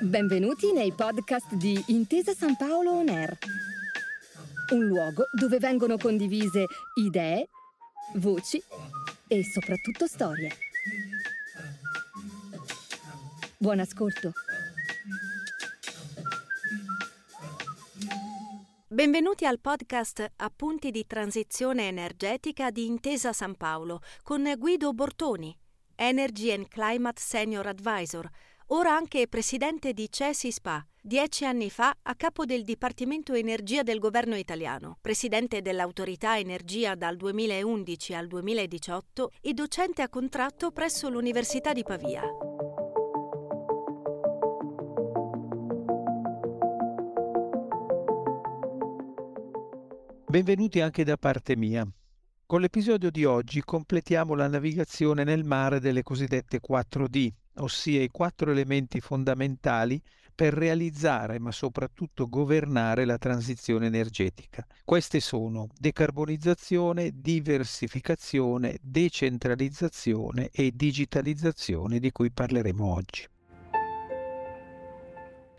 Benvenuti nei podcast di Intesa San Paolo On Air, un luogo dove vengono condivise idee, voci e soprattutto storie. Buon ascolto. Benvenuti al podcast Appunti di transizione energetica di Intesa San Paolo con Guido Bortoni, Energy and Climate Senior Advisor, ora anche presidente di CESI SPA, dieci anni fa a capo del Dipartimento Energia del governo italiano, presidente dell'Autorità Energia dal 2011 al 2018 e docente a contratto presso l'Università di Pavia. Benvenuti anche da parte mia. Con l'episodio di oggi completiamo la navigazione nel mare delle cosiddette 4D, ossia i quattro elementi fondamentali per realizzare ma soprattutto governare la transizione energetica. Queste sono decarbonizzazione, diversificazione, decentralizzazione e digitalizzazione di cui parleremo oggi.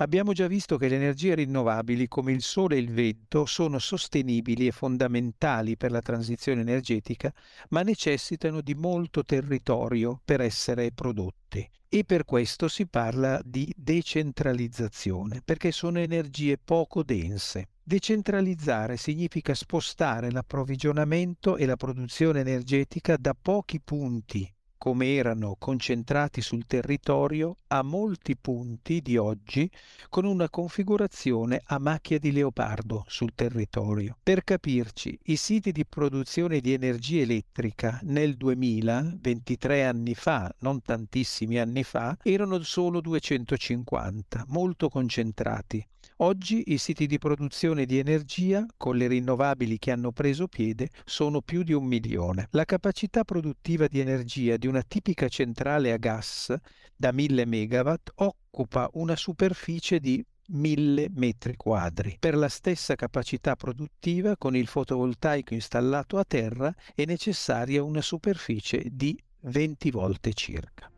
Abbiamo già visto che le energie rinnovabili come il sole e il vento sono sostenibili e fondamentali per la transizione energetica, ma necessitano di molto territorio per essere prodotte. E per questo si parla di decentralizzazione, perché sono energie poco dense. Decentralizzare significa spostare l'approvvigionamento e la produzione energetica da pochi punti come erano concentrati sul territorio a molti punti di oggi con una configurazione a macchia di leopardo sul territorio. Per capirci, i siti di produzione di energia elettrica nel 2000, 23 anni fa, non tantissimi anni fa, erano solo 250, molto concentrati. Oggi i siti di produzione di energia, con le rinnovabili che hanno preso piede, sono più di un milione. La capacità produttiva di energia di una tipica centrale a gas da 1000 MW occupa una superficie di 1000 metri quadri. Per la stessa capacità produttiva, con il fotovoltaico installato a terra, è necessaria una superficie di 20 volte circa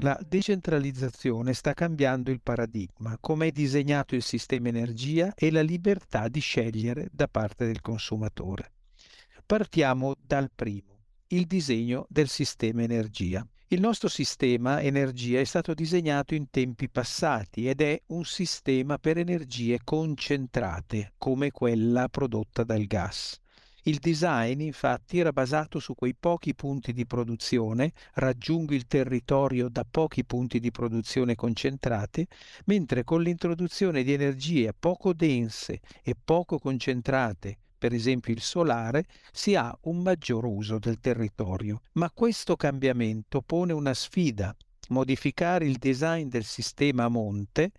la decentralizzazione sta cambiando il paradigma, come è disegnato il sistema energia e la libertà di scegliere da parte del consumatore. Partiamo dal primo, il disegno del sistema energia. Il nostro sistema energia è stato disegnato in tempi passati ed è un sistema per energie concentrate, come quella prodotta dal gas. Il design infatti era basato su quei pochi punti di produzione, raggiungo il territorio da pochi punti di produzione concentrati, mentre con l'introduzione di energie poco dense e poco concentrate, per esempio il solare, si ha un maggior uso del territorio. Ma questo cambiamento pone una sfida, modificare il design del sistema a monte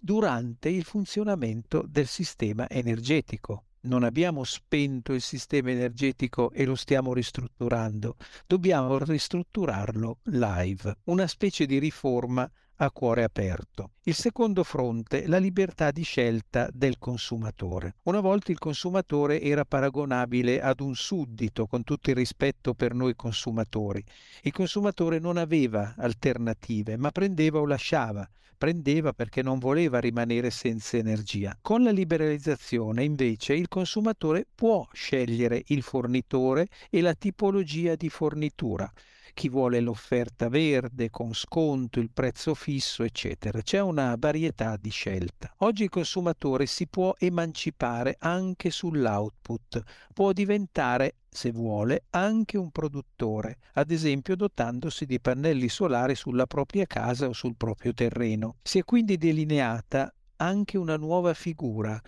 durante il funzionamento del sistema energetico non abbiamo spento il sistema energetico e lo stiamo ristrutturando, dobbiamo ristrutturarlo live, una specie di riforma a cuore aperto. Il secondo fronte, la libertà di scelta del consumatore. Una volta il consumatore era paragonabile ad un suddito, con tutto il rispetto per noi consumatori. Il consumatore non aveva alternative, ma prendeva o lasciava. Prendeva perché non voleva rimanere senza energia. Con la liberalizzazione, invece, il consumatore può scegliere il fornitore e la tipologia di fornitura chi vuole l'offerta verde con sconto, il prezzo fisso, eccetera. C'è una varietà di scelta. Oggi il consumatore si può emancipare anche sull'output, può diventare se vuole, anche un produttore, ad esempio dotandosi di pannelli solari sulla propria casa o sul proprio terreno. Si è quindi delineata anche una nuova figura,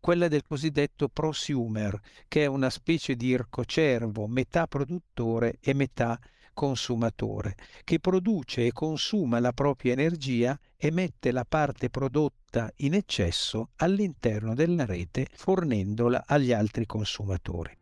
quella del cosiddetto prosumer, che è una specie di ircocervo, metà produttore e metà consumatore, che produce e consuma la propria energia e mette la parte prodotta in eccesso all'interno della rete fornendola agli altri consumatori.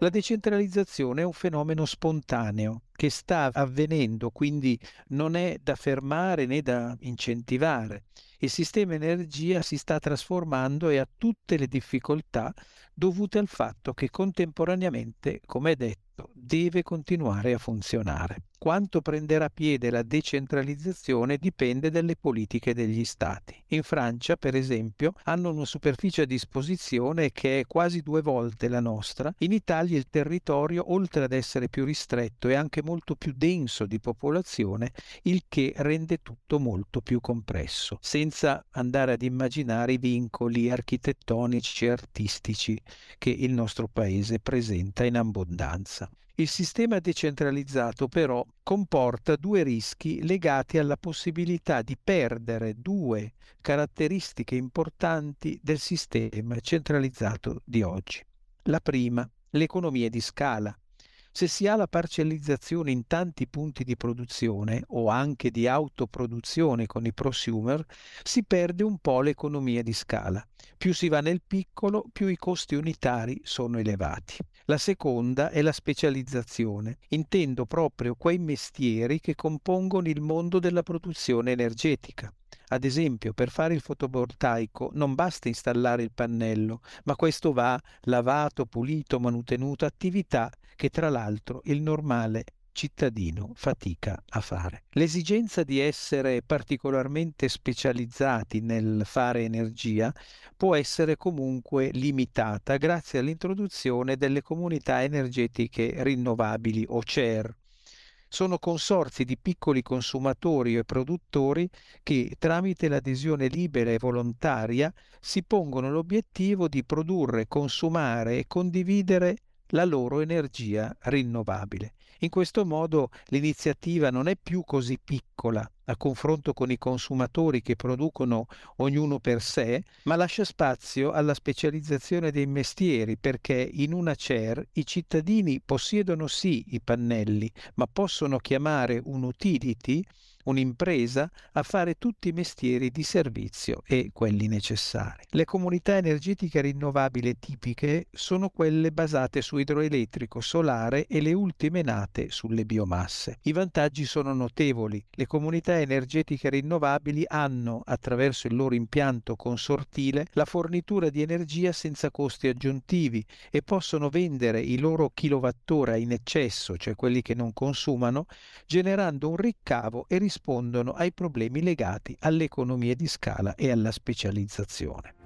La decentralizzazione è un fenomeno spontaneo che sta avvenendo, quindi non è da fermare né da incentivare. Il sistema energia si sta trasformando e ha tutte le difficoltà dovute al fatto che contemporaneamente, come detto, deve continuare a funzionare. Quanto prenderà piede la decentralizzazione dipende dalle politiche degli Stati. In Francia, per esempio, hanno una superficie a disposizione che è quasi due volte la nostra. In Italia il territorio, oltre ad essere più ristretto, è anche molto più denso di popolazione, il che rende tutto molto più compresso, senza andare ad immaginare i vincoli architettonici e artistici che il nostro paese presenta in abbondanza. Il sistema decentralizzato però comporta due rischi legati alla possibilità di perdere due caratteristiche importanti del sistema centralizzato di oggi. La prima, l'economia di scala. Se si ha la parcellizzazione in tanti punti di produzione o anche di autoproduzione con i prosumer, si perde un po' l'economia di scala. Più si va nel piccolo, più i costi unitari sono elevati. La seconda è la specializzazione. Intendo proprio quei mestieri che compongono il mondo della produzione energetica. Ad esempio, per fare il fotovoltaico non basta installare il pannello, ma questo va lavato, pulito, manutenuto, attività che tra l'altro il normale cittadino fatica a fare. L'esigenza di essere particolarmente specializzati nel fare energia può essere comunque limitata grazie all'introduzione delle comunità energetiche rinnovabili o CER. Sono consorzi di piccoli consumatori e produttori che tramite l'adesione libera e volontaria si pongono l'obiettivo di produrre, consumare e condividere la loro energia rinnovabile. In questo modo l'iniziativa non è più così piccola a confronto con i consumatori che producono ognuno per sé, ma lascia spazio alla specializzazione dei mestieri perché in una CER i cittadini possiedono sì i pannelli, ma possono chiamare un utility un'impresa a fare tutti i mestieri di servizio e quelli necessari. Le comunità energetiche rinnovabili tipiche sono quelle basate su idroelettrico, solare e le ultime nate sulle biomasse. I vantaggi sono notevoli. Le comunità energetiche rinnovabili hanno, attraverso il loro impianto consortile, la fornitura di energia senza costi aggiuntivi e possono vendere i loro kilowattora in eccesso, cioè quelli che non consumano, generando un ricavo e rispondono ai problemi legati all'economia di scala e alla specializzazione.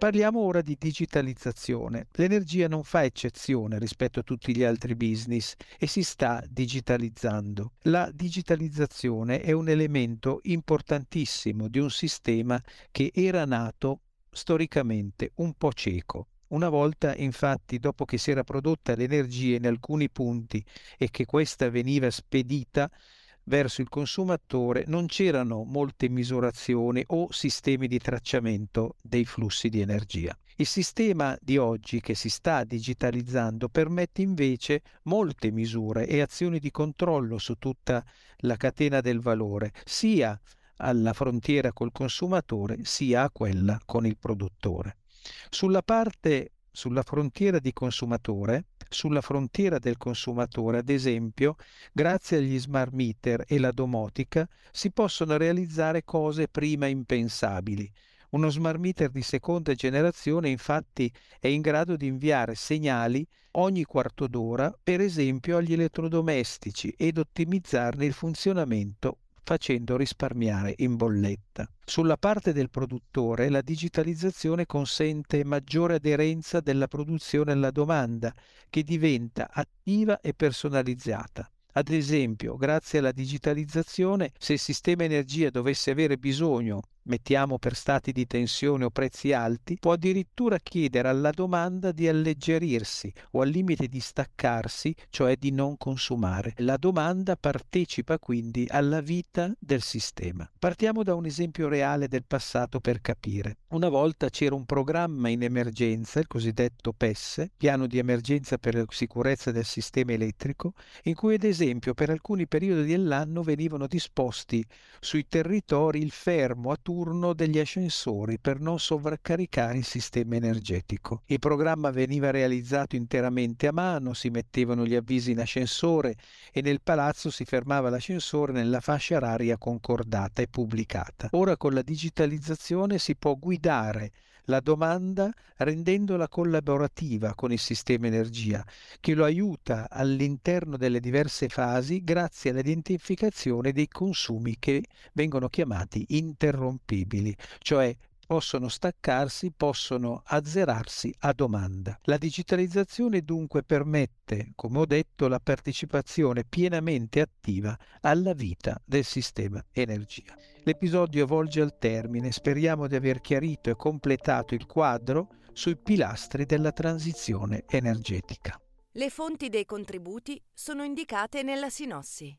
Parliamo ora di digitalizzazione. L'energia non fa eccezione rispetto a tutti gli altri business e si sta digitalizzando. La digitalizzazione è un elemento importantissimo di un sistema che era nato storicamente un po' cieco. Una volta, infatti, dopo che si era prodotta l'energia in alcuni punti e che questa veniva spedita verso il consumatore, non c'erano molte misurazioni o sistemi di tracciamento dei flussi di energia. Il sistema di oggi che si sta digitalizzando permette invece molte misure e azioni di controllo su tutta la catena del valore, sia alla frontiera col consumatore sia a quella con il produttore. Sulla parte, sulla frontiera di consumatore, sulla frontiera del consumatore, ad esempio, grazie agli smart meter e la domotica, si possono realizzare cose prima impensabili. Uno smart meter di seconda generazione infatti è in grado di inviare segnali ogni quarto d'ora, per esempio agli elettrodomestici, ed ottimizzarne il funzionamento facendo risparmiare in bolletta. Sulla parte del produttore la digitalizzazione consente maggiore aderenza della produzione alla domanda, che diventa attiva e personalizzata. Ad esempio, grazie alla digitalizzazione, se il sistema energia dovesse avere bisogno mettiamo per stati di tensione o prezzi alti, può addirittura chiedere alla domanda di alleggerirsi o al limite di staccarsi, cioè di non consumare. La domanda partecipa quindi alla vita del sistema. Partiamo da un esempio reale del passato per capire. Una volta c'era un programma in emergenza, il cosiddetto PES, piano di emergenza per la sicurezza del sistema elettrico, in cui ad esempio per alcuni periodi dell'anno venivano disposti sui territori il fermo a turno degli ascensori per non sovraccaricare il sistema energetico. Il programma veniva realizzato interamente a mano, si mettevano gli avvisi in ascensore e nel palazzo si fermava l'ascensore nella fascia oraria concordata e pubblicata. Ora con la digitalizzazione si può guidare la domanda rendendola collaborativa con il sistema energia, che lo aiuta all'interno delle diverse fasi grazie all'identificazione dei consumi che vengono chiamati interrompibili, cioè possono staccarsi, possono azzerarsi a domanda. La digitalizzazione dunque permette, come ho detto, la partecipazione pienamente attiva alla vita del sistema energia. L'episodio volge al termine, speriamo di aver chiarito e completato il quadro sui pilastri della transizione energetica. Le fonti dei contributi sono indicate nella sinossi.